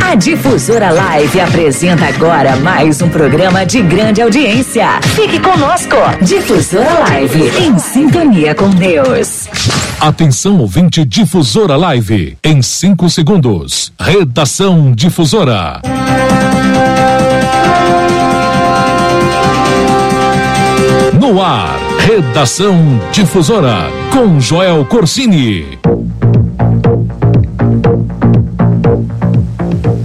A Difusora Live apresenta agora mais um programa de grande audiência. Fique conosco. Difusora Live, em sintonia com Deus. Atenção ouvinte Difusora Live, em 5 segundos. Redação Difusora. No ar, Redação Difusora, com Joel Corsini.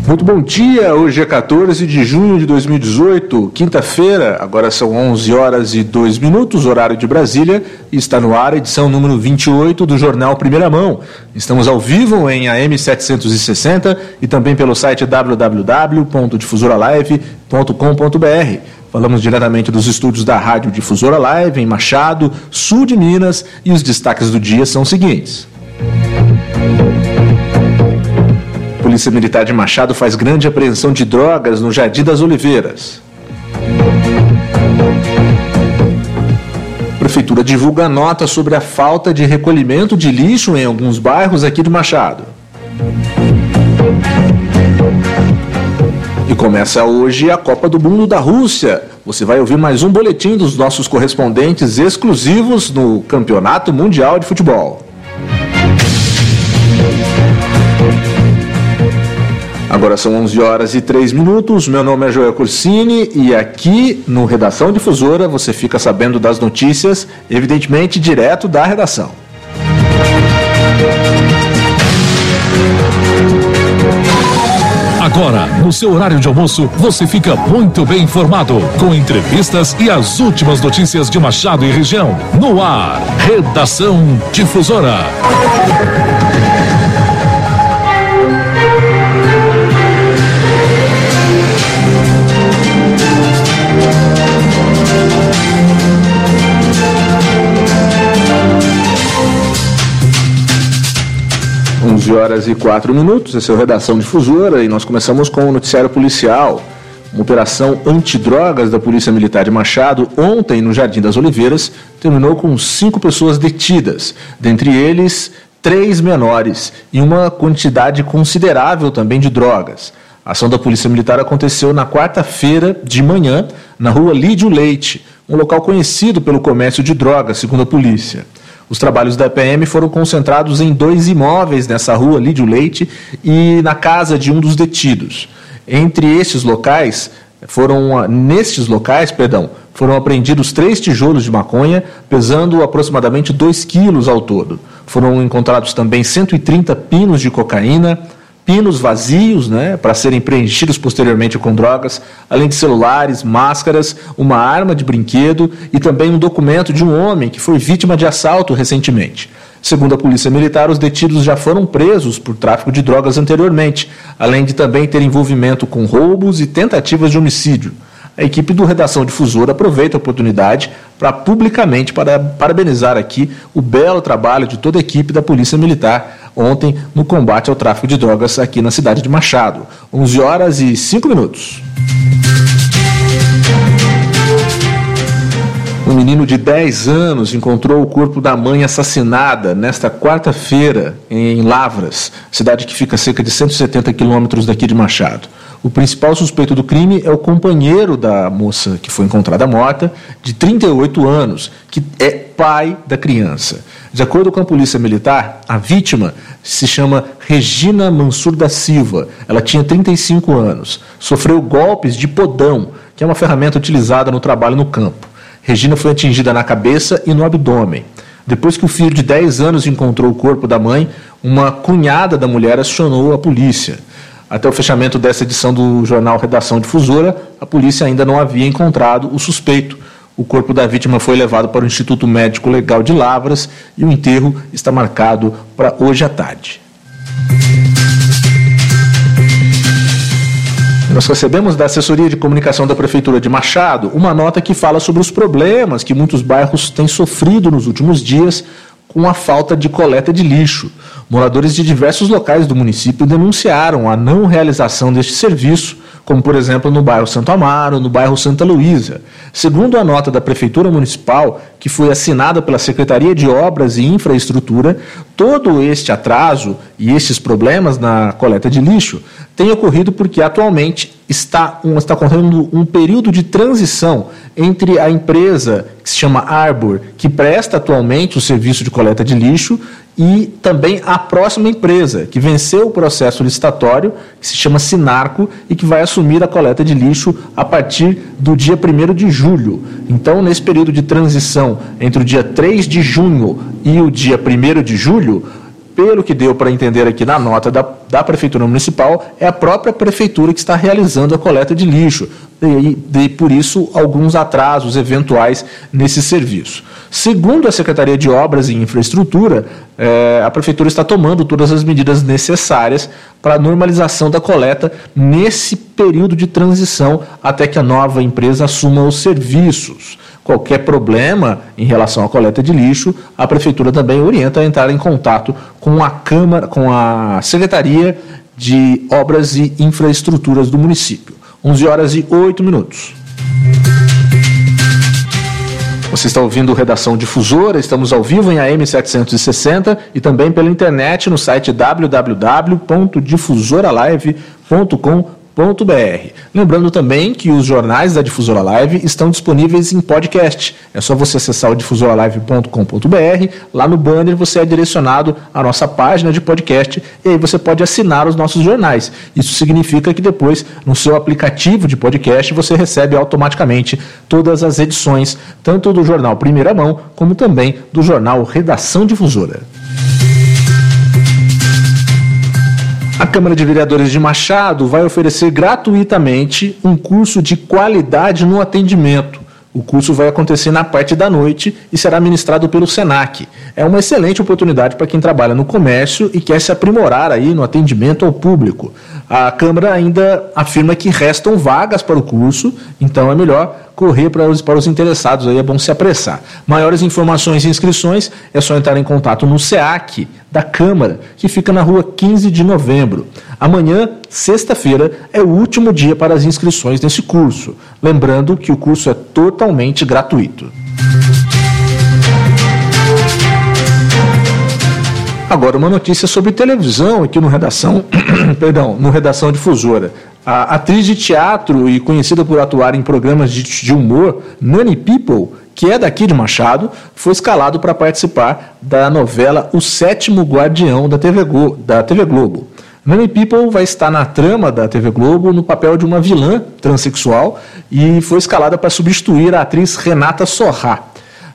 Muito bom dia, hoje é 14 de junho de 2018, quinta-feira, agora são 11 horas e 2 minutos, horário de Brasília, e está no ar a edição número 28 do Jornal Primeira Mão. Estamos ao vivo em AM 760 e também pelo site www.difusoralive.com.br. Falamos diretamente dos estúdios da Rádio Difusora Live em Machado, sul de Minas, e os destaques do dia são os seguintes. Polícia Militar de Machado faz grande apreensão de drogas no Jardim das Oliveiras. Prefeitura divulga nota sobre a falta de recolhimento de lixo em alguns bairros aqui de Machado. E começa hoje a Copa do Mundo da Rússia. Você vai ouvir mais um boletim dos nossos correspondentes exclusivos no Campeonato Mundial de Futebol. Agora são 11 horas e 3 minutos. Meu nome é Joel Corsini e aqui no Redação Difusora você fica sabendo das notícias, evidentemente direto da redação. Agora, no seu horário de almoço, você fica muito bem informado com entrevistas e as últimas notícias de Machado e região. No ar, Redação Difusora. 11 horas e 4 minutos, essa é a Redação Difusora e nós começamos com o noticiário policial. Uma operação antidrogas da Polícia Militar de Machado, ontem no Jardim das Oliveiras, terminou com cinco pessoas detidas, dentre eles três menores e uma quantidade considerável também de drogas. A ação da Polícia Militar aconteceu na quarta-feira de manhã, na rua Lídio Leite, um local conhecido pelo comércio de drogas, segundo a polícia. Os trabalhos da EPM foram concentrados em dois imóveis nessa rua Lídio Leite e na casa de um dos detidos. Entre estes locais, foram nestes locais, perdão, foram apreendidos três tijolos de maconha, pesando aproximadamente 2 quilos ao todo. Foram encontrados também 130 pinos de cocaína, pinos vazios, né, para serem preenchidos posteriormente com drogas, além de celulares, máscaras, uma arma de brinquedo e também um documento de um homem que foi vítima de assalto recentemente. Segundo a Polícia Militar, os detidos já foram presos por tráfico de drogas anteriormente, além de também ter envolvimento com roubos e tentativas de homicídio. A equipe do Redação Difusora aproveita a oportunidade para publicamente para parabenizar aqui o belo trabalho de toda a equipe da Polícia Militar ontem no combate ao tráfico de drogas aqui na cidade de Machado. 11 horas e 5 minutos. Um menino de 10 anos encontrou o corpo da mãe assassinada nesta quarta-feira em Lavras, cidade que fica a cerca de 170 quilômetros daqui de Machado. O principal suspeito do crime é o companheiro da moça que foi encontrada morta, de 38 anos, que é pai da criança. De acordo com a Polícia Militar, a vítima se chama Regina Mansur da Silva. Ela tinha 35 anos. Sofreu golpes de podão, que é uma ferramenta utilizada no trabalho no campo. Regina foi atingida na cabeça e no abdômen. Depois que o filho de 10 anos encontrou o corpo da mãe, uma cunhada da mulher acionou a polícia. Até o fechamento dessa edição do jornal Redação Difusora, a polícia ainda não havia encontrado o suspeito. O corpo da vítima foi levado para o Instituto Médico Legal de Lavras e o enterro está marcado para hoje à tarde. Nós recebemos da assessoria de comunicação da Prefeitura de Machado uma nota que fala sobre os problemas que muitos bairros têm sofrido nos últimos dias com a falta de coleta de lixo. Moradores de diversos locais do município denunciaram a não realização deste serviço como por exemplo no bairro Santo Amaro, no bairro Santa Luísa. Segundo a nota da Prefeitura Municipal, que foi assinada pela Secretaria de Obras e Infraestrutura, todo este atraso e estes problemas na coleta de lixo têm ocorrido porque atualmente está, um, está ocorrendo um período de transição entre a empresa que se chama Arbor, que presta atualmente o serviço de coleta de lixo, e também a próxima empresa, que venceu o processo licitatório, que se chama Sinarco, e que vai assumir a coleta de lixo a partir do dia 1 de julho. Então, nesse período de transição entre o dia 3 de junho e o dia 1 de julho, pelo que deu para entender aqui na nota da, da Prefeitura Municipal, é a própria Prefeitura que está realizando a coleta de lixo. E, e por isso, alguns atrasos eventuais nesse serviço. Segundo a Secretaria de Obras e Infraestrutura, eh, a Prefeitura está tomando todas as medidas necessárias para a normalização da coleta nesse período de transição até que a nova empresa assuma os serviços qualquer problema em relação à coleta de lixo, a prefeitura também orienta a entrar em contato com a Câmara, com a Secretaria de Obras e Infraestruturas do município. 11 horas e 8 minutos. Você está ouvindo Redação Difusora, estamos ao vivo em AM 760 e também pela internet no site www.difusoralive.com.br Lembrando também que os jornais da Difusora Live estão disponíveis em podcast. É só você acessar o difusoralive.com.br. Lá no banner você é direcionado à nossa página de podcast e aí você pode assinar os nossos jornais. Isso significa que depois, no seu aplicativo de podcast, você recebe automaticamente todas as edições, tanto do jornal Primeira Mão, como também do jornal Redação Difusora. A Câmara de Vereadores de Machado vai oferecer gratuitamente um curso de qualidade no atendimento. O curso vai acontecer na parte da noite e será ministrado pelo SENAC. É uma excelente oportunidade para quem trabalha no comércio e quer se aprimorar aí no atendimento ao público. A Câmara ainda afirma que restam vagas para o curso, então é melhor correr para os, para os interessados, aí é bom se apressar. Maiores informações e inscrições é só entrar em contato no SEAC da Câmara, que fica na rua 15 de novembro. Amanhã, sexta-feira, é o último dia para as inscrições nesse curso. Lembrando que o curso é totalmente gratuito. Agora, uma notícia sobre televisão aqui no Redação, perdão, no Redação Difusora. A atriz de teatro e conhecida por atuar em programas de, de humor, Nani People, que é daqui de Machado, foi escalado para participar da novela O Sétimo Guardião da TV, da TV Globo. Nani People vai estar na trama da TV Globo no papel de uma vilã transexual e foi escalada para substituir a atriz Renata Sorrá.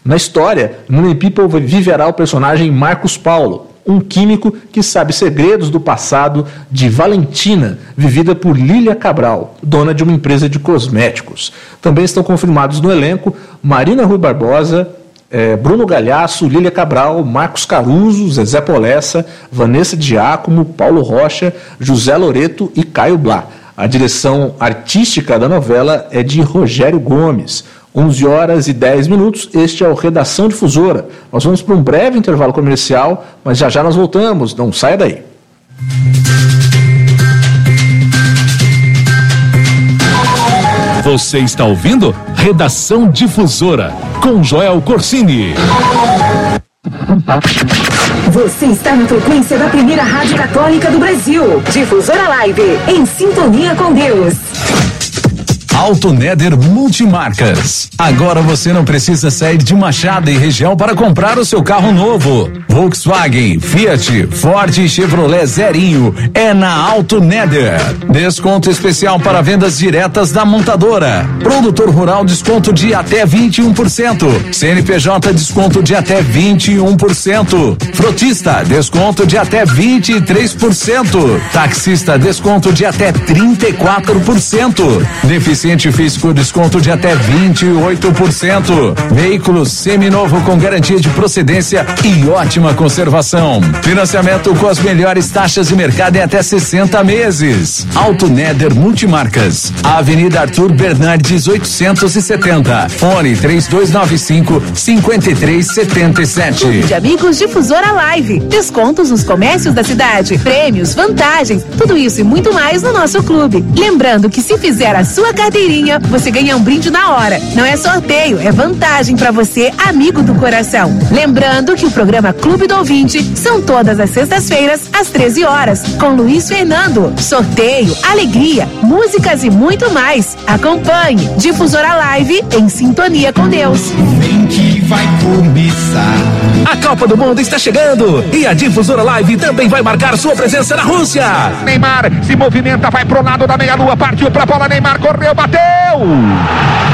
Na história, Nani People viverá o personagem Marcos Paulo, um químico que sabe segredos do passado de Valentina, vivida por Lília Cabral, dona de uma empresa de cosméticos. Também estão confirmados no elenco Marina Rui Barbosa, eh, Bruno Galhaço, Lília Cabral, Marcos Caruso, Zezé Polessa, Vanessa Diácono, Paulo Rocha, José Loreto e Caio Blá. A direção artística da novela é de Rogério Gomes. 11 horas e 10 minutos. Este é o Redação Difusora. Nós vamos para um breve intervalo comercial, mas já já nós voltamos. Não saia daí. Você está ouvindo Redação Difusora com Joel Corsini. Você está na frequência da primeira rádio católica do Brasil. Difusora Live, em sintonia com Deus. Auto Neder Multimarcas. Agora você não precisa sair de Machado e região para comprar o seu carro novo. Volkswagen, Fiat, Ford e Chevrolet Zerinho é na Auto Neder. Desconto especial para vendas diretas da montadora. Produtor rural desconto de até 21%. CNPJ desconto de até 21%. Frotista desconto de até 23%. Taxista desconto de até 34%. Deficiente ciente-fis com desconto de até 28%. Veículo seminovo com garantia de procedência e ótima conservação. Financiamento com as melhores taxas de mercado em até 60 meses. Auto Neder Multimarcas. Avenida Arthur Bernardes 870. Fone 3295 5377. De amigos Difusora Live. Descontos nos comércios da cidade, prêmios, vantagens, tudo isso e muito mais no nosso clube. Lembrando que se fizer a sua carteirinha, você ganha um brinde na hora. Não é sorteio, é vantagem para você, amigo do coração. Lembrando que o programa Clube do Ouvinte são todas as sextas-feiras às 13 horas com Luiz Fernando. Sorteio, alegria, músicas e muito mais. Acompanhe Difusora Live em sintonia com Deus. Vem que vai começar. A Copa do Mundo está chegando e a Difusora Live também vai marcar sua presença na Rússia. Neymar se movimenta, vai pro lado da meia-lua, partiu pra bola, Neymar correu, bateu! bateu!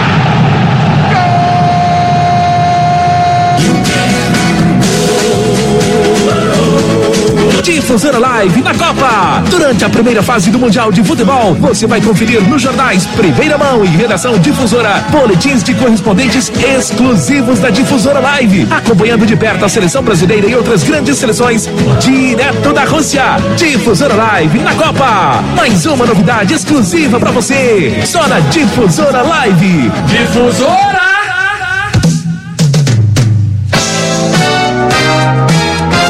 Difusora Live na Copa. Durante a primeira fase do Mundial de Futebol, você vai conferir nos jornais Primeira Mão e Redação Difusora, boletins de correspondentes exclusivos da Difusora Live, acompanhando de perto a seleção brasileira e outras grandes seleções direto da Rússia. Difusora Live na Copa. Mais uma novidade exclusiva para você. Só na Difusora Live. Difusora!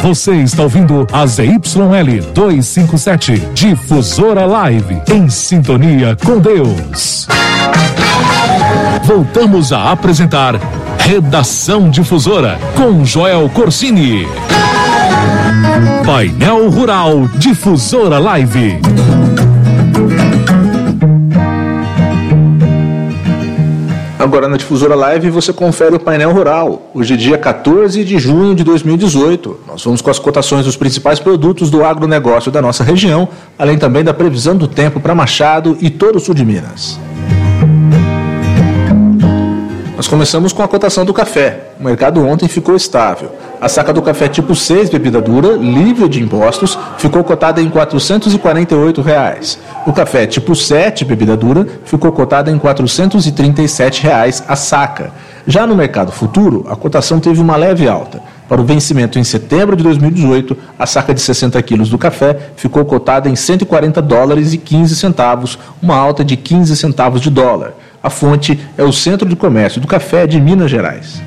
Você está ouvindo a ZYL 257, Difusora Live, em sintonia com Deus. Voltamos a apresentar Redação Difusora com Joel Corsini. Painel Rural Difusora Live. Agora na Difusora Live você confere o painel rural. Hoje é dia 14 de junho de 2018. Nós vamos com as cotações dos principais produtos do agronegócio da nossa região, além também da previsão do tempo para Machado e todo o sul de Minas. Nós começamos com a cotação do café. O mercado ontem ficou estável. A saca do café tipo 6, bebida dura, livre de impostos, ficou cotada em 448 reais. O café tipo 7, bebida dura, ficou cotada em 437 reais a saca. Já no mercado futuro, a cotação teve uma leve alta. Para o vencimento em setembro de 2018, a saca de 60 quilos do café ficou cotada em 140 dólares e 15 centavos, uma alta de 15 centavos de dólar. A fonte é o Centro de Comércio do Café de Minas Gerais.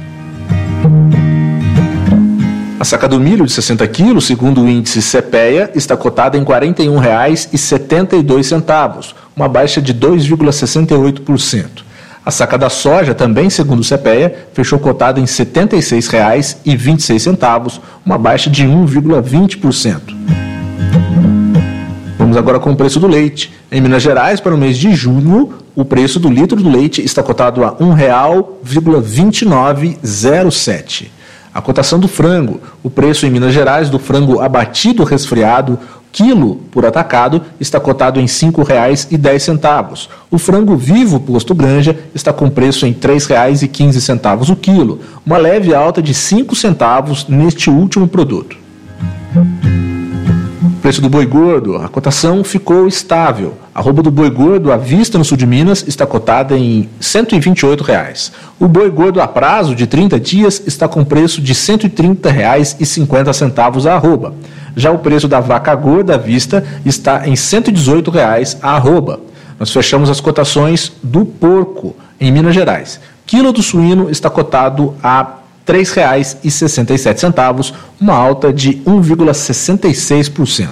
A saca do milho de 60 quilos, segundo o índice CPEA, está cotada em R$ 41,72, uma baixa de 2,68%. A saca da soja, também segundo o CPEA, fechou cotada em R$ 76,26, uma baixa de 1,20%. Vamos agora com o preço do leite. Em Minas Gerais, para o mês de junho, o preço do litro do leite está cotado a R$ 1,2907. A cotação do frango, o preço em Minas Gerais do frango abatido resfriado, quilo por atacado, está cotado em R$ 5,10. O frango vivo posto granja está com preço em R$ 3,15 o quilo, uma leve alta de 5 centavos neste último produto. Preço do boi gordo, a cotação ficou estável. A roupa do boi gordo à vista no sul de Minas está cotada em 128 reais. O boi gordo a prazo de 30 dias está com preço de R$ 130,50 a arroba. Já o preço da vaca gorda à vista está em 118 reais a arroba. Nós fechamos as cotações do porco em Minas Gerais. Quilo do suíno está cotado a R$ 3,67, uma alta de 1,66%.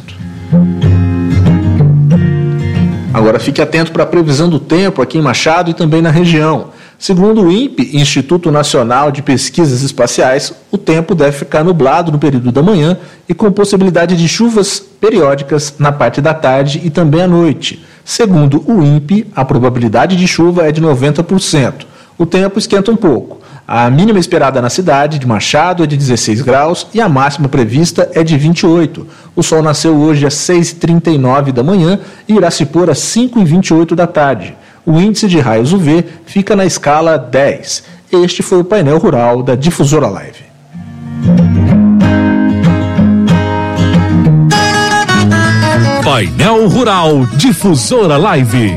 Agora fique atento para a previsão do tempo aqui em Machado e também na região. Segundo o INPE, Instituto Nacional de Pesquisas Espaciais, o tempo deve ficar nublado no período da manhã e com possibilidade de chuvas periódicas na parte da tarde e também à noite. Segundo o INPE, a probabilidade de chuva é de 90%. O tempo esquenta um pouco. A mínima esperada na cidade de Machado é de 16 graus e a máxima prevista é de 28. O sol nasceu hoje às 6h39 da manhã e irá se pôr às 5h28 da tarde. O índice de raios UV fica na escala 10. Este foi o painel rural da Difusora Live. Painel Rural Difusora Live.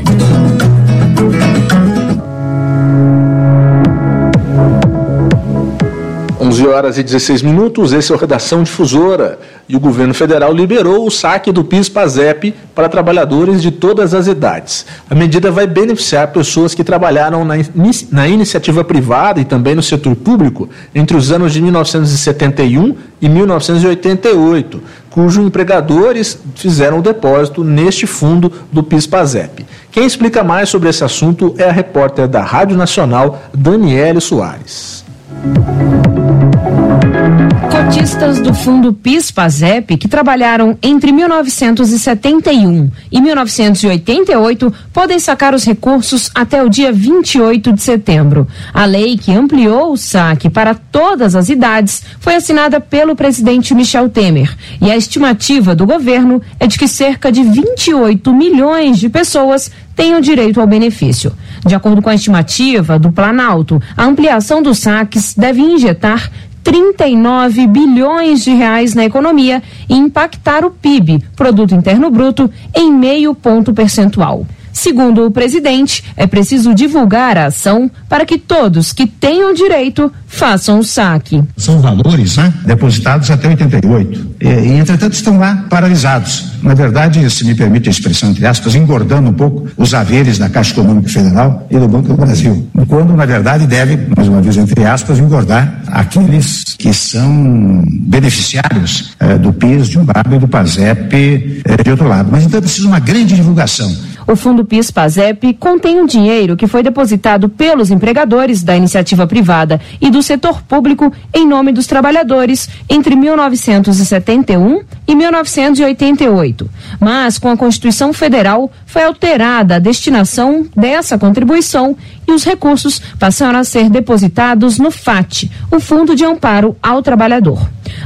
11 horas e 16 minutos, esse é o Redação Difusora. E o governo federal liberou o saque do PIS-PASEP para trabalhadores de todas as idades. A medida vai beneficiar pessoas que trabalharam na, na iniciativa privada e também no setor público entre os anos de 1971 e 1988, cujos empregadores fizeram o depósito neste fundo do PIS-PASEP. Quem explica mais sobre esse assunto é a repórter da Rádio Nacional, Daniele Soares. Cotistas do fundo PIS-PASEP que trabalharam entre 1971 e 1988 podem sacar os recursos até o dia 28 de setembro. A lei que ampliou o saque para todas as idades foi assinada pelo presidente Michel Temer e a estimativa do governo é de que cerca de 28 milhões de pessoas tenham direito ao benefício. De acordo com a estimativa do Planalto, a ampliação dos saques deve injetar 39 bilhões de reais na economia e impactar o PIB, Produto Interno Bruto, em meio ponto percentual. Segundo o presidente, é preciso divulgar a ação para que todos que tenham direito façam o saque. São valores né, depositados até 88 e, e, entretanto, estão lá paralisados. Na verdade, se me permite a expressão entre aspas, engordando um pouco os haveres da Caixa Econômica Federal e do Banco do Brasil. Quando, na verdade, deve, mais uma vez entre aspas, engordar aqueles que são beneficiários eh, do PIS, de um e do PASEP eh, de outro lado. Mas então é preciso uma grande divulgação. O fundo PIS-PASEP contém um dinheiro que foi depositado pelos empregadores da iniciativa privada e do setor público em nome dos trabalhadores entre 1971 e 1988. Mas, com a Constituição Federal, foi alterada a destinação dessa contribuição e os recursos passaram a ser depositados no FAT, o Fundo de Amparo ao Trabalhador.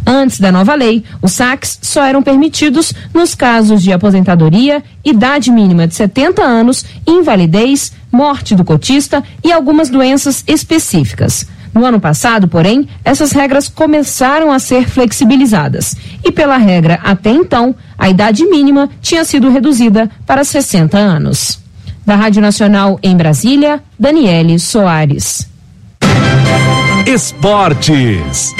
Antes da nova lei, os saques só eram permitidos nos casos de aposentadoria, idade mínima de 70 anos, invalidez, morte do cotista e algumas doenças específicas. No ano passado, porém, essas regras começaram a ser flexibilizadas. E pela regra até então, a idade mínima tinha sido reduzida para 60 anos. Da Rádio Nacional em Brasília, Daniele Soares. Esportes.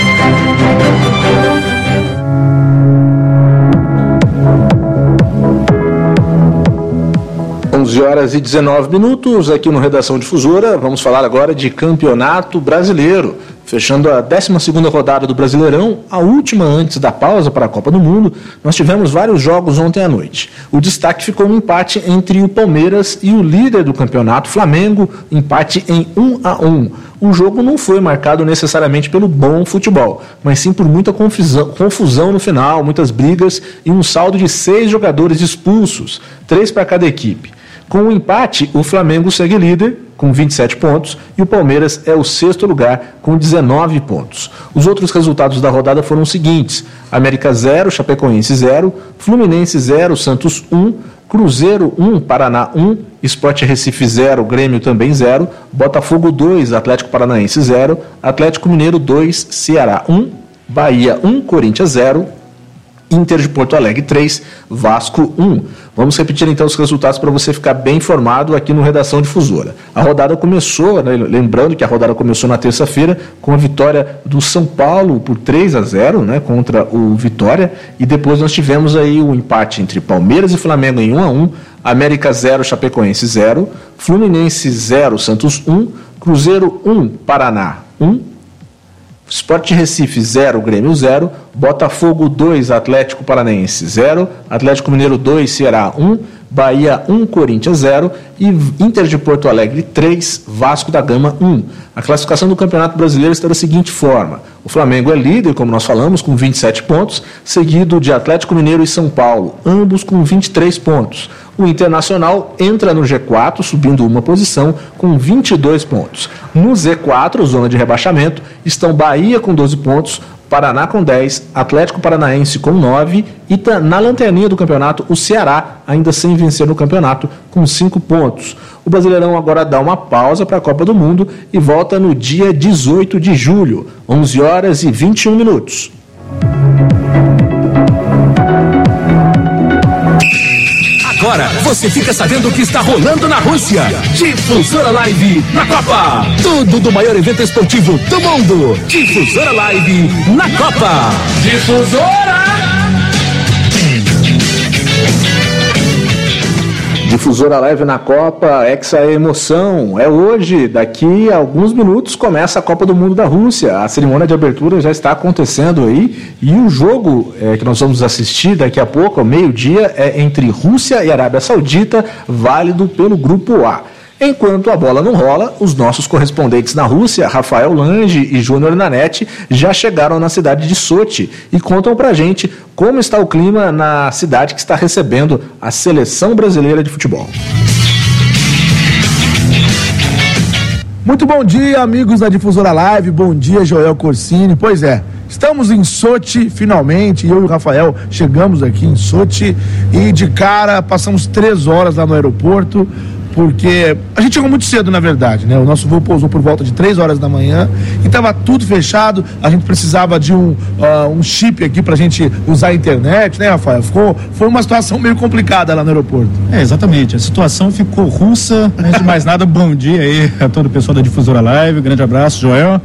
11 horas e 19 minutos aqui no Redação Difusora. Vamos falar agora de Campeonato Brasileiro. Fechando a 12 rodada do Brasileirão, a última antes da pausa para a Copa do Mundo, nós tivemos vários jogos ontem à noite. O destaque ficou no empate entre o Palmeiras e o líder do campeonato, Flamengo, empate em 1 a 1. O jogo não foi marcado necessariamente pelo bom futebol, mas sim por muita confusão, confusão no final, muitas brigas e um saldo de seis jogadores expulsos, três para cada equipe. Com o empate, o Flamengo segue líder com 27 pontos e o Palmeiras é o sexto lugar com 19 pontos. Os outros resultados da rodada foram os seguintes: América 0, Chapecoense 0, Fluminense 0, Santos 1, Cruzeiro 1, Paraná 1, Esporte Recife 0, Grêmio também 0, Botafogo 2, Atlético Paranaense 0, Atlético Mineiro 2, Ceará 1, Bahia 1, Corinthians 0, Inter de Porto Alegre 3, Vasco 1. Vamos repetir então os resultados para você ficar bem informado aqui no Redação Difusora. A rodada começou, né, lembrando que a rodada começou na terça-feira com a vitória do São Paulo por 3 a 0 né, contra o Vitória. E depois nós tivemos aí o empate entre Palmeiras e Flamengo em 1 a 1 América 0, Chapecoense 0, Fluminense 0, Santos 1, Cruzeiro 1, Paraná 1, Sport Recife 0, Grêmio 0, Botafogo 2, Atlético Paranaense 0, Atlético Mineiro 2, Ceará 1, Bahia 1, Corinthians 0 e Inter de Porto Alegre 3, Vasco da Gama 1. A classificação do Campeonato Brasileiro está da seguinte forma: o Flamengo é líder, como nós falamos, com 27 pontos, seguido de Atlético Mineiro e São Paulo, ambos com 23 pontos. O Internacional entra no G4, subindo uma posição, com 22 pontos. No Z4, zona de rebaixamento, estão Bahia com 12 pontos, Paraná com 10, Atlético Paranaense com 9 e tá na lanterninha do campeonato o Ceará, ainda sem vencer no campeonato, com 5 pontos. O Brasileirão agora dá uma pausa para a Copa do Mundo e volta no dia 18 de julho, 11 horas e 21 minutos. Agora você fica sabendo o que está rolando na Rússia. Difusora Live na Copa. Tudo do maior evento esportivo do mundo. Difusora Live na Copa. Difusora! Difusora Live na Copa, Exa é emoção. É hoje, daqui a alguns minutos começa a Copa do Mundo da Rússia. A cerimônia de abertura já está acontecendo aí e o jogo é, que nós vamos assistir daqui a pouco, ao meio-dia, é entre Rússia e Arábia Saudita, válido pelo Grupo A. Enquanto a bola não rola, os nossos correspondentes na Rússia, Rafael Lange e Júnior Nanete, já chegaram na cidade de Sochi e contam pra gente como está o clima na cidade que está recebendo a seleção brasileira de futebol. Muito bom dia, amigos da Difusora Live. Bom dia, Joel Corsini. Pois é, estamos em Sochi finalmente. Eu e o Rafael chegamos aqui em Sochi e de cara passamos três horas lá no aeroporto porque a gente chegou muito cedo, na verdade, né? O nosso voo pousou por volta de 3 horas da manhã e estava tudo fechado. A gente precisava de um, uh, um chip aqui para a gente usar a internet, né, Rafael? Ficou, foi uma situação meio complicada lá no aeroporto. É, exatamente. A situação ficou russa. Antes de mais nada, bom dia aí a todo o pessoal da Difusora Live. Grande abraço, Joel.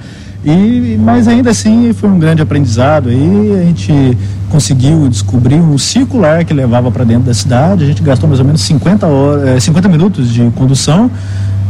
E, mas ainda assim foi um grande aprendizado aí. A gente conseguiu descobrir um circular que levava para dentro da cidade. A gente gastou mais ou menos 50, horas, 50 minutos de condução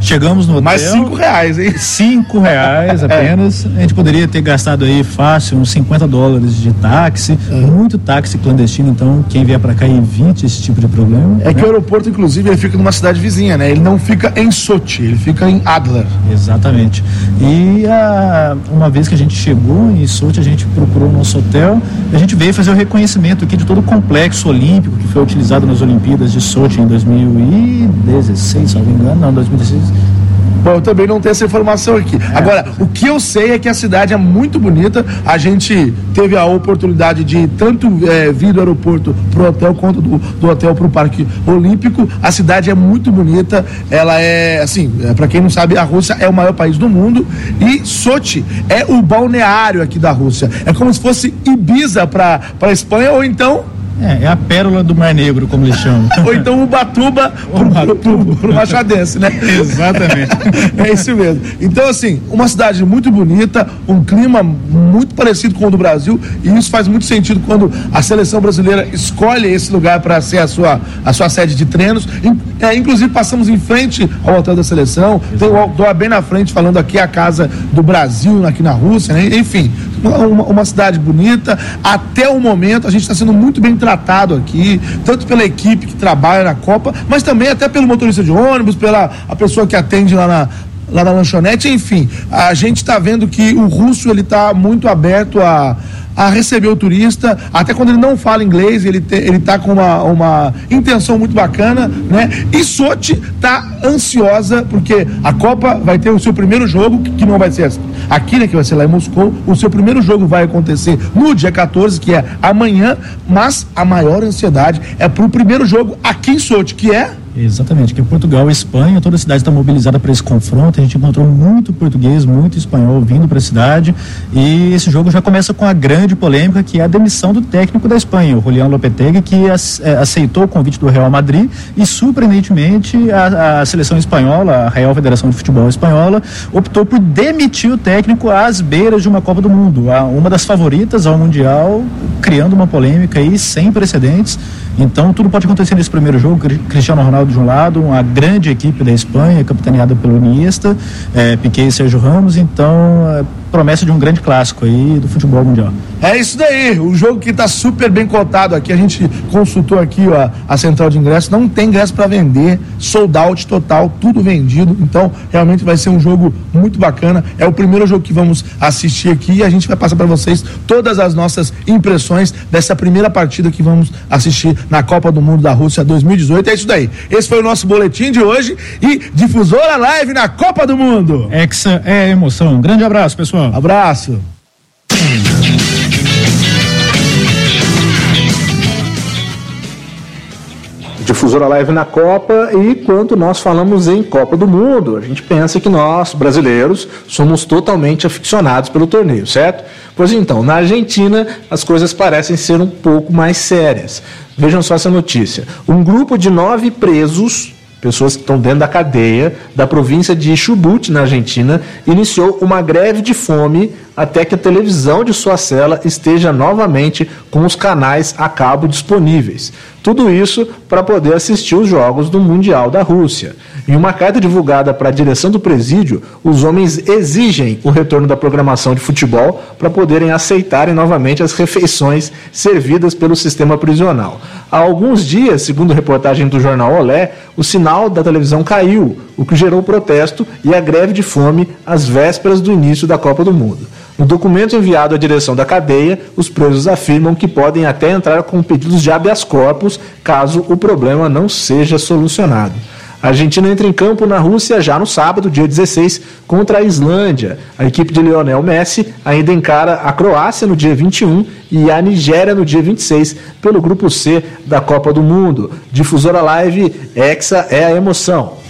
Chegamos no hotel. Mais cinco reais, hein? Cinco reais é. apenas. A gente poderia ter gastado aí fácil uns 50 dólares de táxi, é. muito táxi clandestino, então quem vier para cá evite esse tipo de problema. É né? que o aeroporto, inclusive, ele fica numa cidade vizinha, né? Ele não fica em Sochi, ele fica em Adler. Exatamente. E a, uma vez que a gente chegou em Sochi, a gente procurou o nosso hotel, a gente veio fazer o reconhecimento aqui de todo o complexo olímpico que foi utilizado nas Olimpíadas de Sochi em 2016, se não me engano, não, 2016 Bom, eu também não tenho essa informação aqui. É. Agora, o que eu sei é que a cidade é muito bonita. A gente teve a oportunidade de tanto é, vir do aeroporto para o hotel quanto do, do hotel para o Parque Olímpico. A cidade é muito bonita. Ela é, assim, é, para quem não sabe, a Rússia é o maior país do mundo e Sochi é o balneário aqui da Rússia. É como se fosse Ibiza para a Espanha ou então é, é a pérola do Mar Negro, como eles chamam. Ou então o Batuba pro, pro, pro Machadense, né? Exatamente. é isso mesmo. Então, assim, uma cidade muito bonita, um clima muito parecido com o do Brasil, e isso faz muito sentido quando a seleção brasileira escolhe esse lugar para ser a sua, a sua sede de treinos. É, inclusive, passamos em frente ao hotel da seleção, tem o outdoor bem na frente, falando aqui a casa do Brasil, aqui na Rússia, né? Enfim, uma, uma cidade bonita. Até o momento, a gente está sendo muito bem tratado aqui, tanto pela equipe que trabalha na Copa, mas também até pelo motorista de ônibus, pela a pessoa que atende lá na, lá na lanchonete, enfim, a gente está vendo que o russo ele está muito aberto a a receber o turista, até quando ele não fala inglês, ele, te, ele tá com uma, uma intenção muito bacana, né? E Sochi tá ansiosa, porque a Copa vai ter o seu primeiro jogo, que, que não vai ser aqui, né? Que vai ser lá em Moscou. O seu primeiro jogo vai acontecer no dia 14, que é amanhã, mas a maior ansiedade é pro primeiro jogo aqui em Sochi, que é Exatamente, que Portugal e Espanha, toda a cidade está mobilizada para esse confronto. A gente encontrou muito português, muito espanhol vindo para a cidade. E esse jogo já começa com a grande polêmica, que é a demissão do técnico da Espanha, o Julián Lopetegui, que é, aceitou o convite do Real Madrid e, surpreendentemente, a, a seleção espanhola, a Real Federação de Futebol Espanhola, optou por demitir o técnico às beiras de uma Copa do Mundo, uma das favoritas ao Mundial, criando uma polêmica aí sem precedentes. Então, tudo pode acontecer nesse primeiro jogo. Cristiano Ronaldo de um lado, uma grande equipe da Espanha, capitaneada pelo Iniesta, é, Piquet e Sérgio Ramos. Então, é, promessa de um grande clássico aí do futebol mundial. É isso daí, o jogo que está super bem cotado aqui, a gente consultou aqui ó, a central de ingressos, não tem ingresso para vender, sold out total, tudo vendido, então realmente vai ser um jogo muito bacana. É o primeiro jogo que vamos assistir aqui e a gente vai passar para vocês todas as nossas impressões dessa primeira partida que vamos assistir na Copa do Mundo da Rússia 2018. É isso daí. Esse foi o nosso boletim de hoje e difusora live na Copa do Mundo. Hexa é emoção. Um grande abraço, pessoal. Abraço. Difusora Live na Copa e quando nós falamos em Copa do Mundo, a gente pensa que nós, brasileiros, somos totalmente aficionados pelo torneio, certo? Pois então, na Argentina as coisas parecem ser um pouco mais sérias. Vejam só essa notícia. Um grupo de nove presos pessoas que estão dentro da cadeia da província de Chubut, na Argentina, iniciou uma greve de fome até que a televisão de sua cela esteja novamente com os canais a cabo disponíveis. Tudo isso para poder assistir os jogos do Mundial da Rússia. Em uma carta divulgada para a direção do presídio, os homens exigem o retorno da programação de futebol para poderem aceitarem novamente as refeições servidas pelo sistema prisional. Há alguns dias, segundo reportagem do jornal Olé, o sinal da televisão caiu, o que gerou protesto e a greve de fome às vésperas do início da Copa do Mundo. No documento enviado à direção da cadeia, os presos afirmam que podem até entrar com pedidos de habeas corpus caso o problema não seja solucionado. A Argentina entra em campo na Rússia já no sábado, dia 16, contra a Islândia. A equipe de Lionel Messi ainda encara a Croácia no dia 21 e a Nigéria no dia 26, pelo grupo C da Copa do Mundo. Difusora Live, Hexa é a emoção.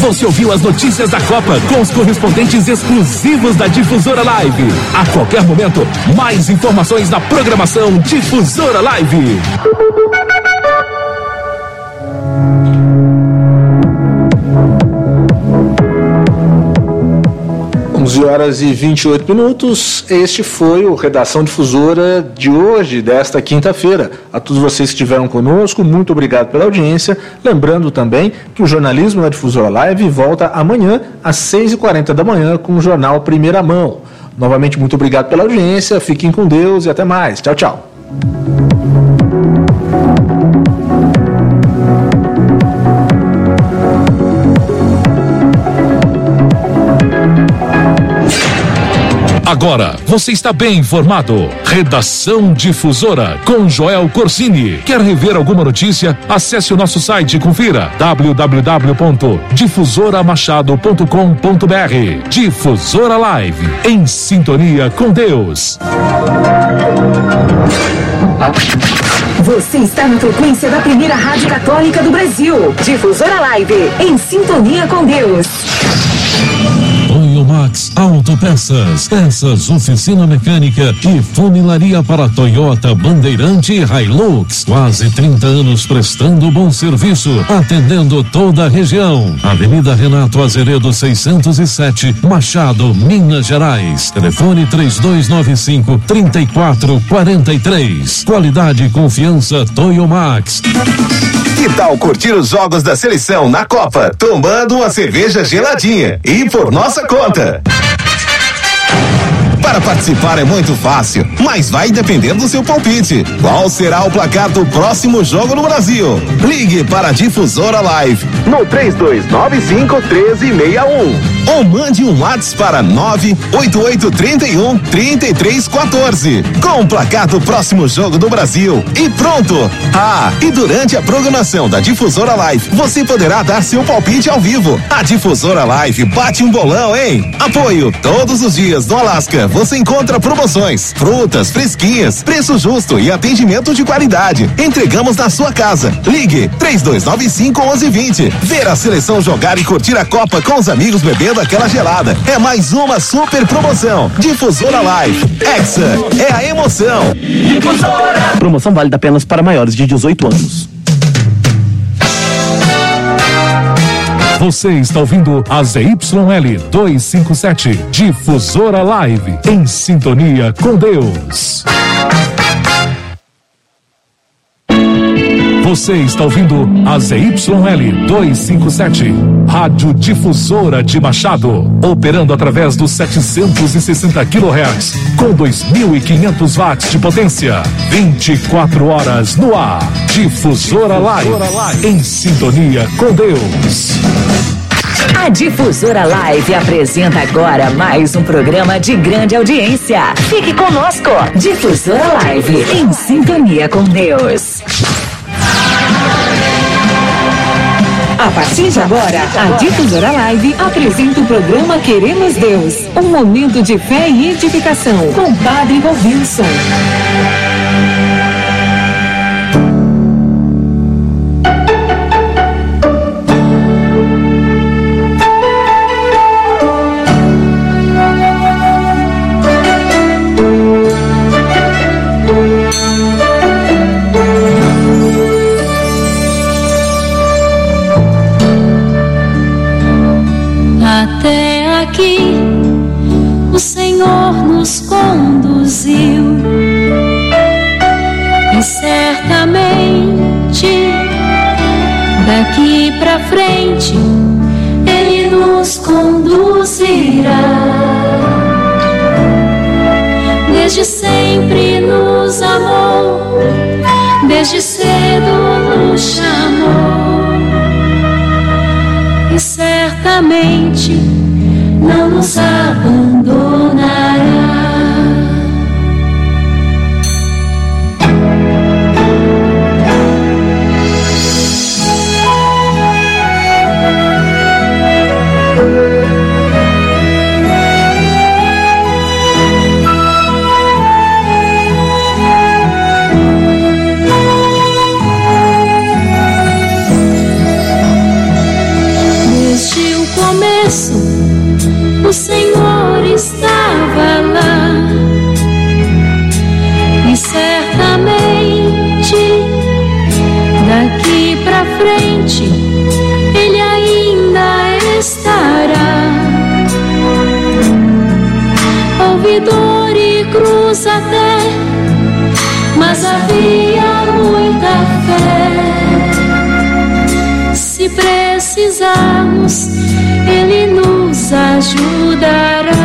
Você ouviu as notícias da Copa com os correspondentes exclusivos da Difusora Live. A qualquer momento, mais informações na programação Difusora Live. 11 horas e 28 minutos. Este foi o Redação Difusora de hoje, desta quinta-feira. A todos vocês que estiveram conosco, muito obrigado pela audiência. Lembrando também que o jornalismo na Difusora Live volta amanhã às 6h40 da manhã com o jornal Primeira Mão. Novamente, muito obrigado pela audiência. Fiquem com Deus e até mais. Tchau, tchau. Agora você está bem informado. Redação Difusora com Joel Corsini. Quer rever alguma notícia? Acesse o nosso site e confira www.difusoramachado.com.br. Difusora Live em sintonia com Deus. Você está na frequência da primeira rádio católica do Brasil. Difusora Live em sintonia com Deus. Autopeças, peças, oficina mecânica e funilaria para Toyota, Bandeirante e Hilux. Quase 30 anos prestando bom serviço, atendendo toda a região. Avenida Renato Azeredo 607, Machado, Minas Gerais. Telefone 3295 3443. Qualidade e confiança Toyo Max. Que tal curtir os jogos da seleção na Copa, tomando uma cerveja geladinha e por nossa conta? Para participar é muito fácil, mas vai depender do seu palpite. Qual será o placar do próximo jogo no Brasil? Ligue para a Difusora Live no 3295 1361 ou mande um WhatsApp para 98831 3314 com o placar do próximo jogo do Brasil e pronto. Ah, e durante a programação da Difusora Live, você poderá dar seu palpite ao vivo. A Difusora Live bate um bolão, hein? Apoio todos os dias no Alasca. Você encontra promoções, frutas fresquinhas, preço justo e atendimento de qualidade. Entregamos na sua casa. Ligue 3295 1120. Ver a seleção jogar e curtir a Copa com os amigos bebendo aquela gelada. É mais uma super promoção. Difusora Live. Exa é a emoção. Difusora. Promoção válida apenas para maiores de 18 anos. Você está ouvindo a ZYL 257, Difusora Live, em sintonia com Deus. Você está ouvindo a ZYL 257, Rádio Difusora de Machado, operando através dos 760 kHz, com 2.500 watts de potência, 24 horas no ar. Difusora Live, em sintonia com Deus. A Difusora Live apresenta agora mais um programa de grande audiência. Fique conosco. Difusora Live, em sintonia com Deus. A partir de agora, a Difusora Live apresenta o programa Queremos Deus, um momento de fé e edificação com Padre Robinson. Desde sempre nos amou, desde cedo nos chamou e certamente não nos abandonará. Precisarmos, Ele nos ajudará.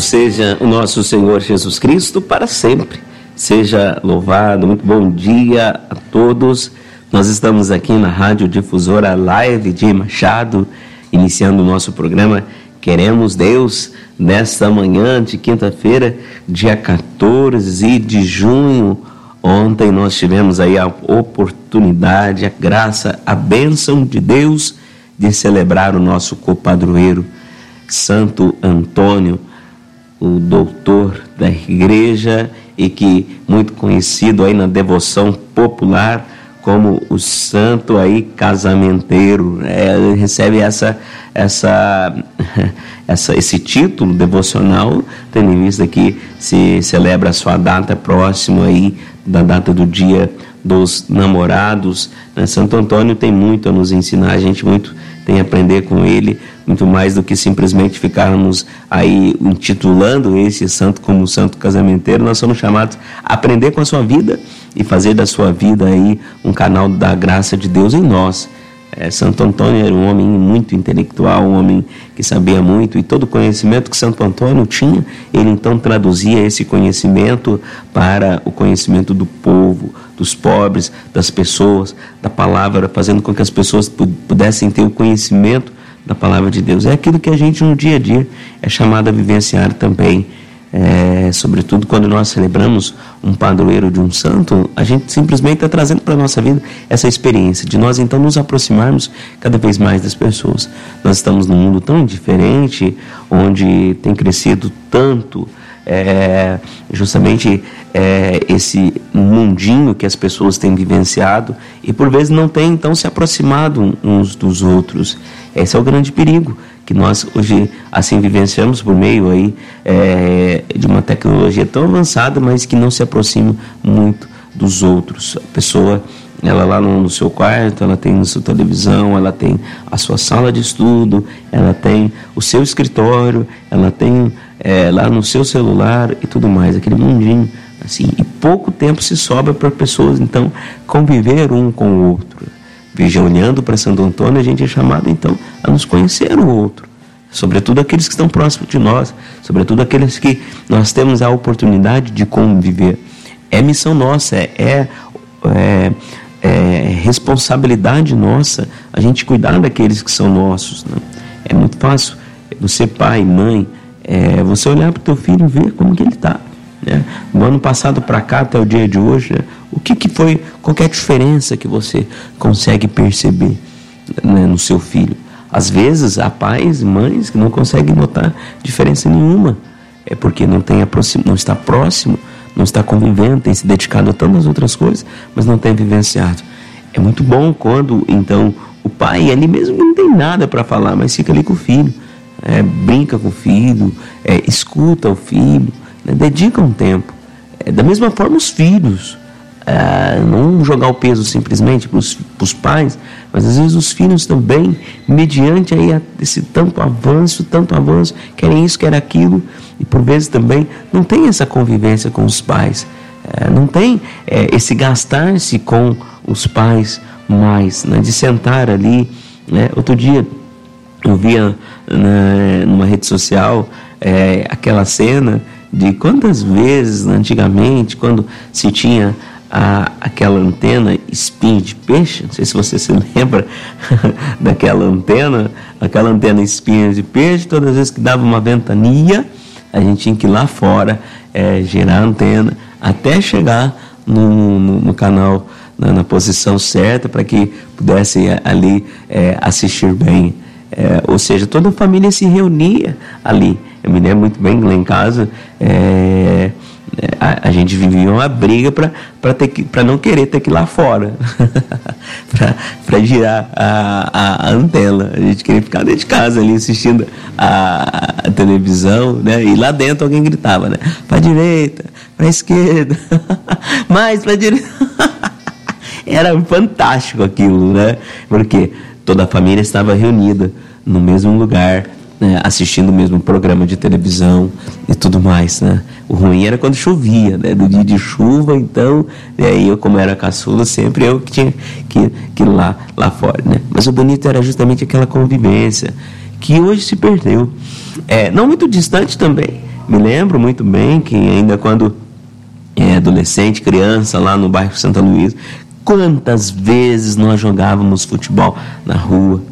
Louvado seja o nosso Senhor Jesus Cristo para sempre. Seja louvado. Muito bom dia a todos. Nós estamos aqui na Rádio Difusora Live de Machado, iniciando o nosso programa Queremos Deus nesta manhã de quinta-feira, dia 14 de junho. Ontem nós tivemos aí a oportunidade, a graça, a bênção de Deus de celebrar o nosso copadroeiro, Santo Antônio, o doutor da igreja e que muito conhecido aí na devoção popular como o santo aí casamenteiro. É, ele recebe essa, essa, essa, esse título devocional, tendo em vista que se celebra a sua data próxima aí da data do dia dos namorados. Né? Santo Antônio tem muito a nos ensinar, a gente muito tem a aprender com ele, muito mais do que simplesmente ficarmos aí intitulando esse santo como santo casamenteiro, nós somos chamados a aprender com a sua vida e fazer da sua vida aí um canal da graça de Deus em nós. É, Santo Antônio era um homem muito intelectual, um homem que sabia muito e todo o conhecimento que Santo Antônio tinha, ele então traduzia esse conhecimento para o conhecimento do povo, dos pobres, das pessoas, da palavra, fazendo com que as pessoas pudessem ter o conhecimento da palavra de Deus. É aquilo que a gente no dia a dia é chamado a vivenciar também. É, sobretudo quando nós celebramos um padroeiro de um santo, a gente simplesmente está trazendo para a nossa vida essa experiência de nós então nos aproximarmos cada vez mais das pessoas. Nós estamos num mundo tão diferente, onde tem crescido tanto é, justamente é, esse mundinho que as pessoas têm vivenciado e por vezes não têm então se aproximado uns dos outros. Esse é o grande perigo que nós hoje assim vivenciamos por meio aí é, de uma tecnologia tão avançada, mas que não se aproxima muito dos outros. A pessoa ela lá no, seu quarto, ela tem a sua televisão, ela tem a sua sala de estudo, ela tem o seu escritório, ela tem é, lá no seu celular e tudo mais, aquele mundinho assim. E pouco tempo se sobra para pessoas então conviver um com o outro. Olhando para Santo Antônio, a gente é chamado então a nos conhecer o outro, sobretudo aqueles que estão próximos de nós, sobretudo aqueles que nós temos a oportunidade de conviver. É missão nossa, é, é, é é responsabilidade nossa a gente cuidar daqueles que são nossos. Né? É muito fácil você, pai, mãe, é, você olhar para o teu filho e ver como que ele está. Né? Do ano passado para cá até o dia de hoje, né? o que, que foi, qualquer diferença que você consegue perceber né, no seu filho? Às vezes há pais mães que não conseguem notar diferença nenhuma, é porque não, tem não está próximo não está convivendo, tem se dedicado a tantas outras coisas, mas não tem vivenciado. É muito bom quando, então, o pai, ali mesmo não tem nada para falar, mas fica ali com o filho, é, brinca com o filho, é, escuta o filho, né, dedica um tempo. É, da mesma forma, os filhos. É, não jogar o peso simplesmente para os pais, mas às vezes os filhos também, mediante aí esse tanto avanço, tanto avanço, querem isso, querem aquilo, e por vezes também não tem essa convivência com os pais, é, não tem é, esse gastar-se com os pais mais, né, de sentar ali. Né? Outro dia eu via né, numa rede social é, aquela cena de quantas vezes antigamente, quando se tinha a, aquela antena espinho de peixe, não sei se você se lembra daquela antena, aquela antena espinho de peixe, todas as vezes que dava uma ventania, a gente tinha que ir lá fora, é, girar a antena, até chegar no, no, no canal, na, na, posição certa, para que pudesse ali é, assistir bem. É, ou seja, toda a família se reunia ali. Eu me lembro muito bem lá em casa. É, a, a, gente vivia uma briga para não querer ter que ir lá fora, para girar a, a, a, antena. A gente queria ficar dentro de casa ali assistindo a, a televisão, né? E lá dentro alguém gritava, né? Para direita, para esquerda, mais para direita. Era fantástico aquilo, né? Porque toda a família estava reunida no mesmo lugar né, assistindo o mesmo programa de televisão e tudo mais, né? O ruim era quando chovia, né? No dia de chuva, então, e aí eu como era caçula, sempre eu que tinha que, que ir lá, lá fora, né? Mas o bonito era justamente aquela convivência que hoje se perdeu. É, não muito distante também, me lembro muito bem que ainda quando é, adolescente, criança, lá no bairro Santa Luísa, quantas vezes nós jogávamos futebol na rua,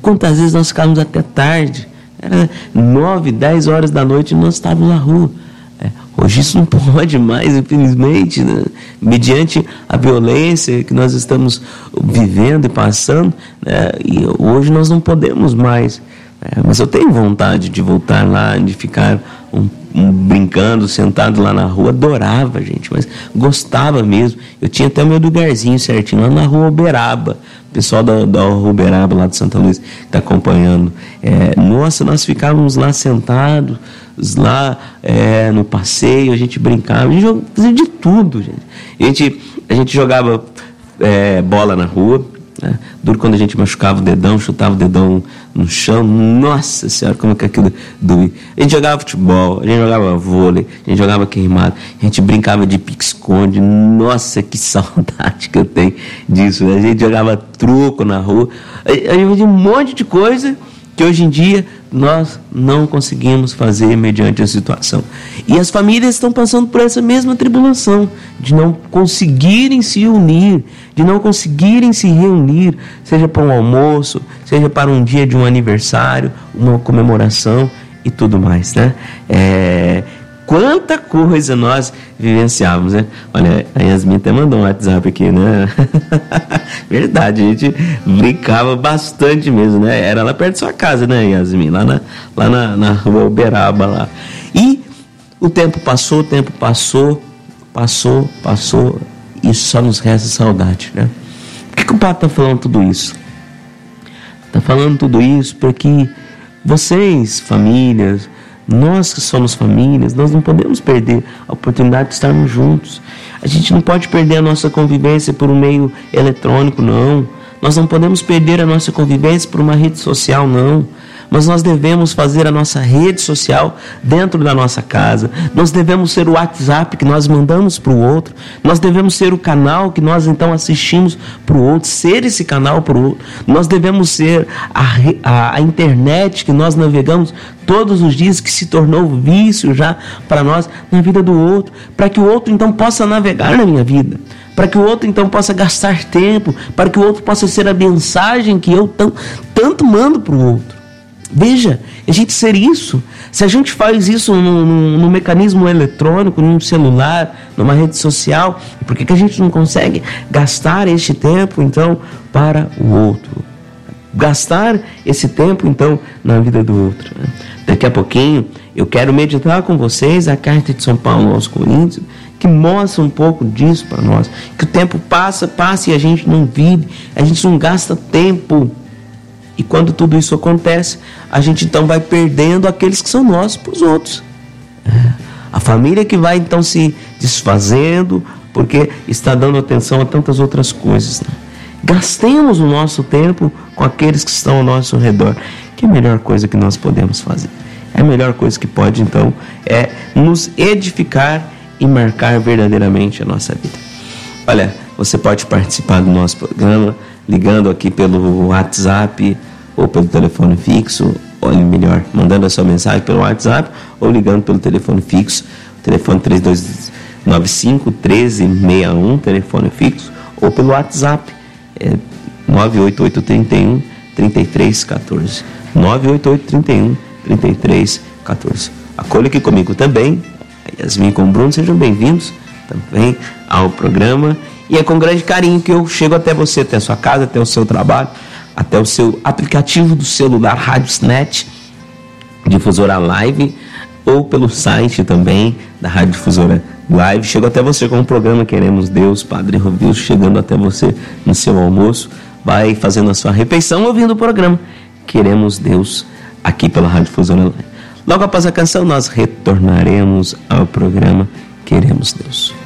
quantas vezes nós ficávamos até tarde, era nove, dez horas da noite e nós estávamos na rua. É, hoje isso não pode mais, infelizmente, né? mediante a violência que nós estamos vivendo e passando, né? e hoje nós não podemos mais. É, mas eu tenho vontade de voltar lá, de ficar um, brincando, sentado lá na rua. Adorava, gente, mas gostava mesmo. Eu tinha até o meu lugarzinho certinho lá na rua Uberaba pessoal da, da Uberaba lá de Santa que está acompanhando. É, nossa, nós ficávamos lá sentados, lá é, no passeio, a gente brincava, a gente fazia de tudo, gente. A gente, a gente jogava é, bola na rua, né? Duro quando a gente machucava o dedão, chutava o dedão no chão. Nossa Senhora, como é que aquilo doía. A gente jogava futebol, a gente jogava vôlei, a gente jogava queimado, a gente brincava de pique-esconde. Nossa, que saudade que eu tenho disso. A gente jogava truco na rua. A gente fazia um monte de coisa que hoje em dia nós não conseguimos fazer mediante a situação. E as famílias estão passando por essa mesma tribulação, de não conseguirem se unir, de não conseguirem se reunir, seja para um almoço, seja para um dia de um aniversário, uma comemoração e tudo mais, né? É, quanta coisa nós vivenciávamos, né? Olha, a Yasmin até mandou um WhatsApp aqui, né? Verdade, a gente brincava bastante mesmo, né? Era lá perto da sua casa, né, Yasmin? Lá na, lá na, na rua Uberaba lá. E o tempo passou, o tempo passou, passou, passou, e só nos resta saudade, né? Por que, que o Papo está falando tudo isso? Está falando tudo isso porque vocês, famílias, nós que somos famílias, nós não podemos perder a oportunidade de estarmos juntos. A gente não pode perder a nossa convivência por um meio eletrônico, não. Nós não podemos perder a nossa convivência por uma rede social, não mas nós devemos fazer a nossa rede social dentro da nossa casa. Nós devemos ser o WhatsApp que nós mandamos para o outro. Nós devemos ser o canal que nós então assistimos para o outro, ser esse canal para o outro. Nós devemos ser a, a, a internet que nós navegamos todos os dias, que se tornou vício já para nós na vida do outro, para que o outro então possa navegar na minha vida para que o outro então possa gastar tempo, para que o outro possa ser a mensagem que eu tão, tanto mando para o outro. Veja, a gente ser isso, se a gente faz isso num, mecanismo eletrônico, num celular, numa rede social, por que, que a gente não consegue gastar este tempo, então, para o outro? Gastar esse tempo, então, na vida do outro. Né? Daqui a pouquinho, eu quero meditar com vocês a carta de São Paulo aos Coríntios, que mostra um pouco disso para nós. Que o tempo passa, passa e a gente não vive, a gente não gasta tempo e quando tudo isso acontece, a gente então vai perdendo aqueles que são nossos para os outros. É. A família que vai então se desfazendo, porque está dando atenção a tantas outras coisas. Né? Gastemos o nosso tempo com aqueles que estão ao nosso redor, que é melhor coisa que nós podemos fazer. É a melhor coisa que pode, então, é nos edificar e marcar verdadeiramente a nossa vida. Olha, você pode participar do nosso programa ligando aqui pelo WhatsApp ou pelo telefone fixo, ou melhor, mandando a sua mensagem pelo WhatsApp ou ligando pelo telefone fixo, telefone 3295 1361, telefone fixo, ou pelo WhatsApp, é 98831 3314. 98831 3314. Acolha aqui comigo também, Yasmin com o Bruno, sejam bem-vindos também ao programa e é com grande carinho que eu chego até você, até a sua casa, até o seu trabalho, até o seu aplicativo do celular Radiosnet, Difusora Live, ou pelo site também da Rádio Difusora Live. Chego até você com o programa Queremos Deus, Padre Rovilso, chegando até você no seu almoço. Vai fazendo a sua refeição ouvindo o programa Queremos Deus aqui pela Rádio Difusora Live. Logo após a canção, nós retornaremos ao programa Queremos Deus.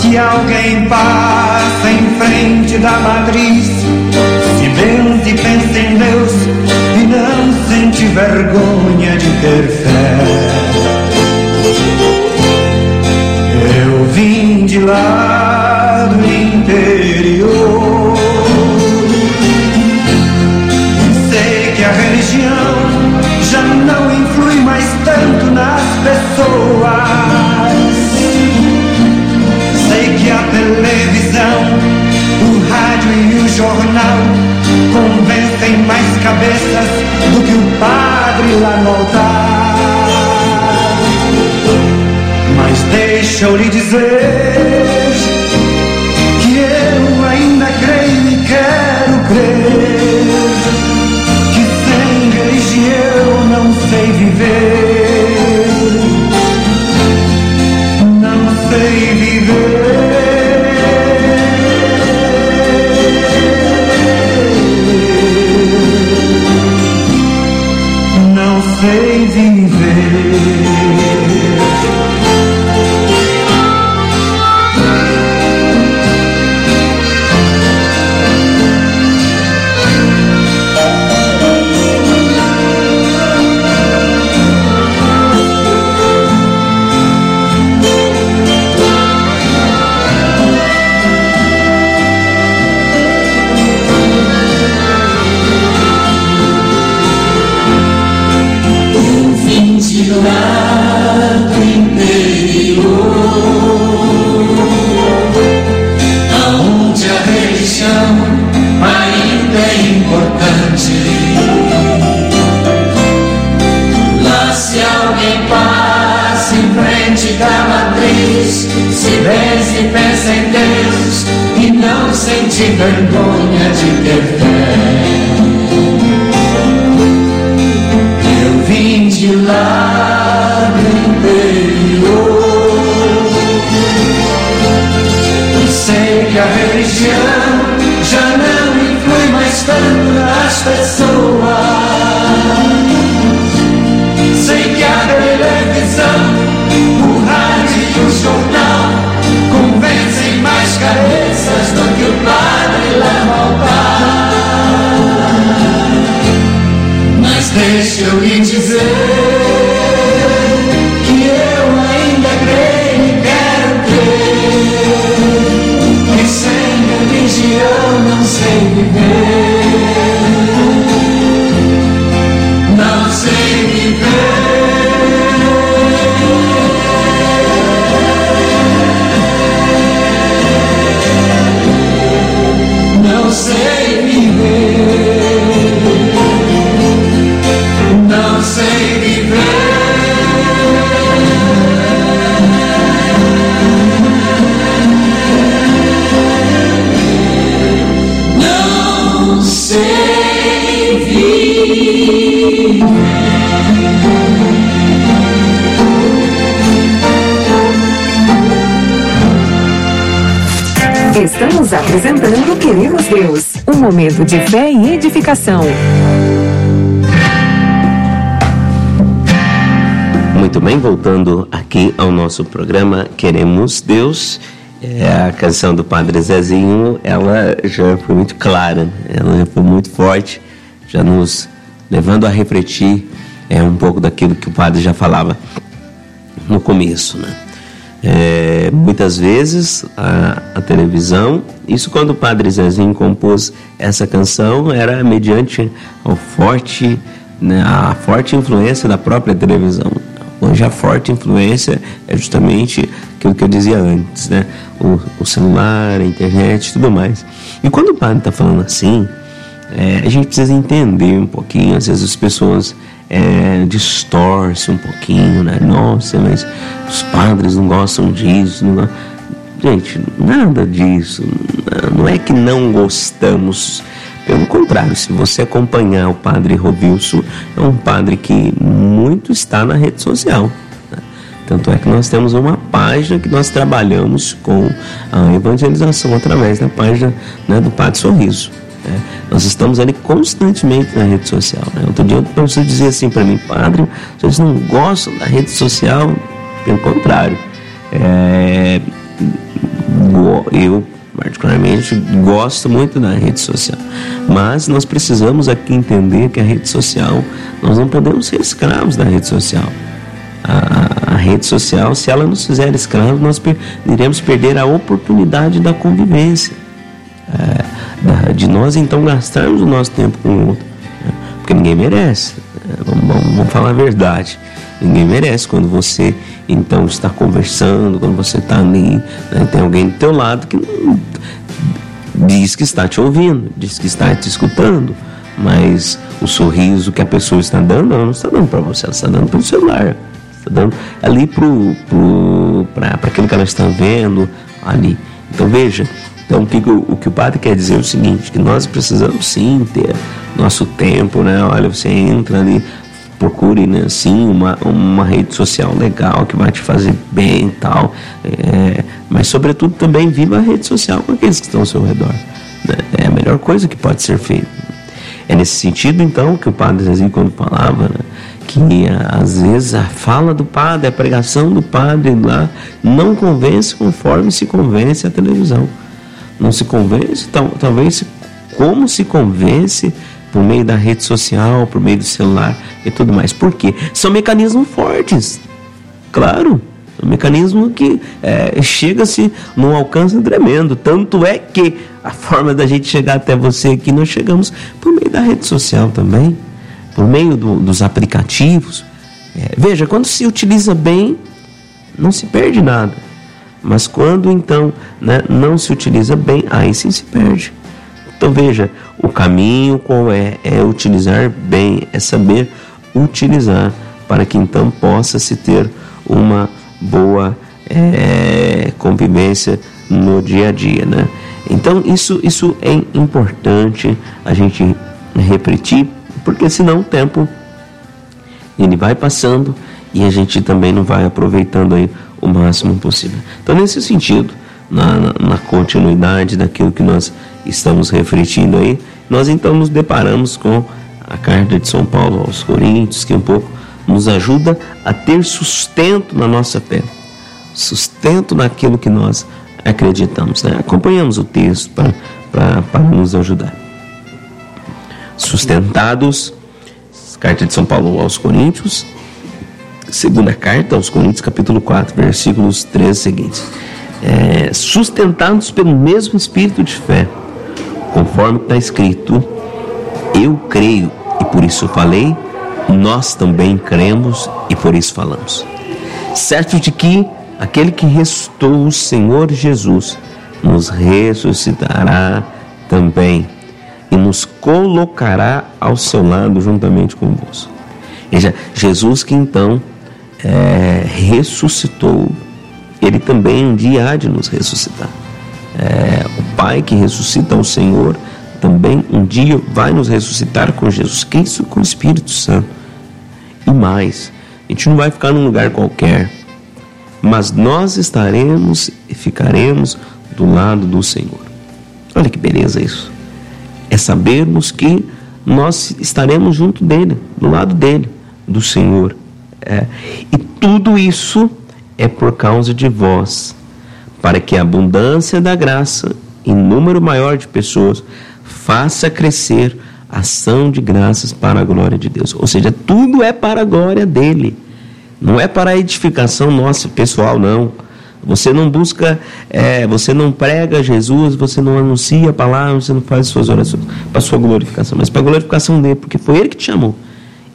Se alguém passa em frente da matriz, se benze e pensa em Deus e não sente vergonha de ter fé. Eu vim de lá sente vergonha de ter fé. Eu vim de lá do interior e sei que a religião já não influi mais tanto deixa eu lhe dizer que eu ainda creio e quero crer que sem religião não sei viver. Estamos apresentando Queremos Deus, um momento de fé e edificação. Muito bem, voltando aqui ao nosso programa Queremos Deus. É, a canção do Padre Zezinho, ela já foi muito clara, ela já foi muito forte, já nos levando a refletir é, um pouco daquilo que o Padre já falava no começo, né? É, muitas vezes a, a, televisão, isso quando o Padre Zezinho compôs essa canção, era mediante o forte, né, a forte influência da própria televisão. Hoje a forte influência é justamente aquilo que eu dizia antes, né? O, o celular, a internet tudo mais. E quando o padre está falando assim, é, a gente precisa entender um pouquinho, às vezes as pessoas é, distorce um pouquinho, né? Nossa, mas os padres não gostam disso. Não... Gente, nada disso. Não é que não gostamos. Pelo contrário, se você acompanhar o padre Rovilson, é um padre que muito está na rede social. Né? Tanto é que nós temos uma página que nós trabalhamos com a evangelização através da página né, do Padre Sorriso. Né? Nós estamos ali constantemente na rede social. Né? Outro dia uma pessoa dizia assim para mim, padre, vocês não gostam da rede social? Pelo contrário. É, eu, particularmente, gosto muito da rede social. Mas nós precisamos aqui entender que a rede social, nós não podemos ser escravos da rede social. A, a rede social, se ela nos fizer escravos, nós per, iremos perder a oportunidade da convivência. É, de nós então gastarmos o nosso tempo com o outro. Né? Porque ninguém merece. Né? Vamos, falar a verdade. Ninguém merece quando você então está conversando, quando você está ali, né? tem alguém do teu lado que não, diz que está te ouvindo, diz que está te escutando, mas o sorriso que a pessoa está dando, ela não está dando para você, ela está dando para o celular. Está dando ali para aquilo que ela está vendo ali. Então veja, então, o que, o que o padre quer dizer é o seguinte: que nós precisamos sim ter nosso tempo, né? Olha, você entra ali, procure, né, sim, uma, uma rede social legal que vai te fazer bem e tal, é, mas, sobretudo, também viva a rede social com aqueles que estão ao seu redor. Né? É a melhor coisa que pode ser feita. É nesse sentido, então, que o padre Zezinho, quando falava, né, que às vezes a fala do padre, a pregação do padre lá, não convence conforme se convence a televisão não se convence, tal, talvez como se convence por meio da rede social, por meio do celular e tudo mais. Por quê? São mecanismos fortes, claro. Um mecanismo que é, chega-se num alcance tremendo. Tanto é que a forma da gente chegar até você aqui, nós chegamos por meio da rede social também, por meio do, dos aplicativos. É, veja, quando se utiliza bem, não se perde nada. Mas quando então né, não se utiliza bem, aí sim se perde. Então veja, o caminho qual é? É utilizar bem, é saber utilizar para que então possa se ter uma boa é, convivência no dia a dia, né? Então isso, isso é importante a gente refletir, porque senão o tempo ele vai passando e a gente também não vai aproveitando aí o máximo possível. Então nesse sentido, na, na, na continuidade daquilo que nós estamos refletindo aí, nós então nos deparamos com a carta de São Paulo aos Coríntios, que um pouco nos ajuda a ter sustento na nossa fé, sustento naquilo que nós acreditamos. Né? Acompanhamos o texto para nos ajudar. Sustentados, carta de São Paulo aos Coríntios, segunda carta aos Coríntios, capítulo 4, versículos 13 seguintes. É, sustentados pelo mesmo espírito de fé, conforme está escrito, eu creio e por isso falei, nós também cremos e por isso falamos. Certo de que aquele que restou o Senhor Jesus nos ressuscitará também e nos colocará ao seu lado juntamente convosco. Veja, Jesus que então é, ressuscitou, ele também um dia há de nos ressuscitar. É, o Pai que ressuscita o Senhor também um dia vai nos ressuscitar com Jesus Cristo, com o Espírito Santo. E mais, a gente não vai ficar num lugar qualquer, mas nós estaremos e ficaremos do lado do Senhor. Olha que beleza isso. É sabermos que nós estaremos junto dele, do lado dele, do Senhor. É. E tudo isso é por causa de vós, para que a abundância da graça em número maior de pessoas faça crescer a ação de graças para a glória de Deus. Ou seja, tudo é para a glória dele. Não é para a edificação nossa pessoal, não. Você não busca, é, você não prega Jesus, você não anuncia a palavra, você não faz suas orações para sua glorificação, mas para a glorificação dele, porque foi ele que te chamou,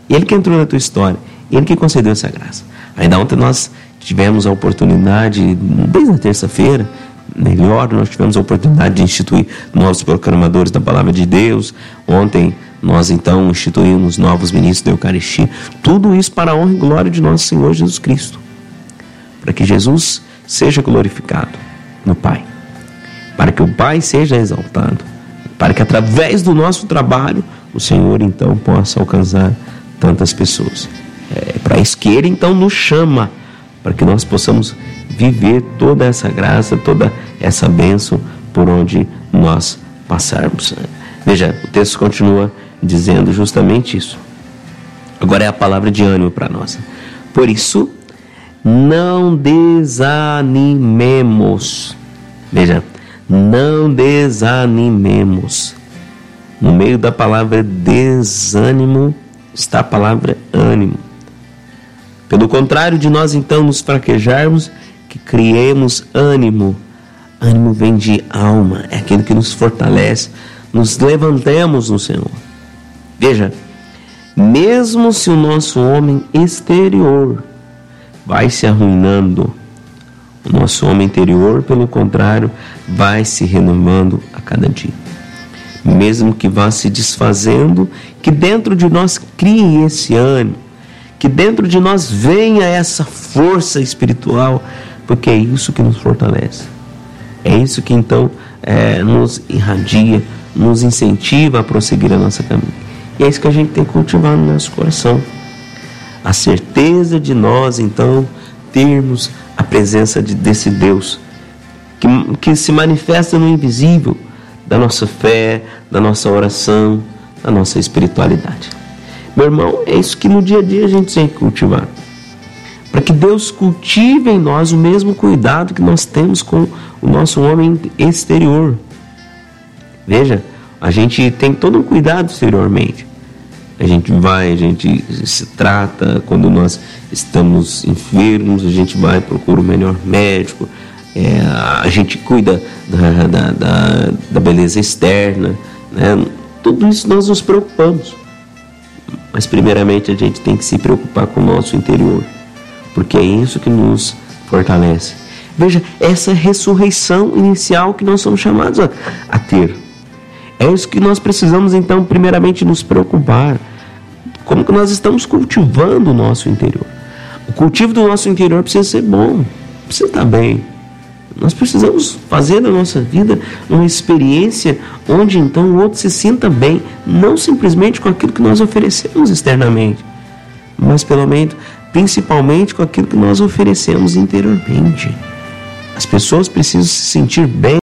ele que entrou na tua história, ele que concedeu essa graça. Ainda ontem nós tivemos a oportunidade, desde a terça-feira, melhor. Nós tivemos a oportunidade de instituir novos proclamadores da palavra de Deus. Ontem nós então instituímos novos ministros da Eucaristia. Tudo isso para a honra e glória de nosso Senhor Jesus Cristo. Para que Jesus seja glorificado no Pai. Para que o Pai seja exaltado. Para que através do nosso trabalho o Senhor então possa alcançar tantas pessoas. É para que Ele então nos chama, para que nós possamos viver toda essa graça, toda essa bênção por onde nós passarmos. Veja, o texto continua dizendo justamente isso. Agora é a palavra de ânimo para nós. Por isso, não desanimemos. Veja, não desanimemos. No meio da palavra desânimo está a palavra ânimo. Pelo contrário de nós então nos fraquejarmos, que criemos ânimo. Ânimo vem de alma, é aquilo que nos fortalece, nos levantemos no Senhor. Veja, mesmo se o nosso homem exterior vai se arruinando, o nosso homem interior, pelo contrário, vai se renovando a cada dia. Mesmo que vá se desfazendo, que dentro de nós crie esse ânimo, que dentro de nós venha essa força espiritual porque é isso que nos fortalece. É isso que então é, nos irradia, nos incentiva a prosseguir a nossa caminho. E é isso que a gente tem que cultivar no nosso coração. A certeza de nós então termos a presença de, desse Deus que, que se manifesta no invisível da nossa fé, da nossa oração, da nossa espiritualidade. Meu irmão, é isso que no dia a dia a gente tem que cultivar para que Deus cultive em nós o mesmo cuidado que nós temos com o nosso homem exterior. Veja, a gente tem todo um cuidado exteriormente. A gente vai, a gente se trata quando nós estamos enfermos, a gente vai procura o melhor médico, é, a gente cuida da, da, da, da beleza externa, né? tudo isso nós nos preocupamos. Mas primeiramente a gente tem que se preocupar com o nosso interior porque é isso que nos fortalece. Veja, essa ressurreição inicial que nós somos chamados a, a ter. É isso que nós precisamos, então, primeiramente nos preocupar. Como que nós estamos cultivando o nosso interior? O cultivo do nosso interior precisa ser bom. precisa estar bem. Nós precisamos fazer da nossa vida uma experiência onde então o outro se sinta bem, não simplesmente com aquilo que nós oferecemos externamente, mas pelo menos, principalmente com aquilo que nós oferecemos interiormente. As pessoas precisam se sentir bem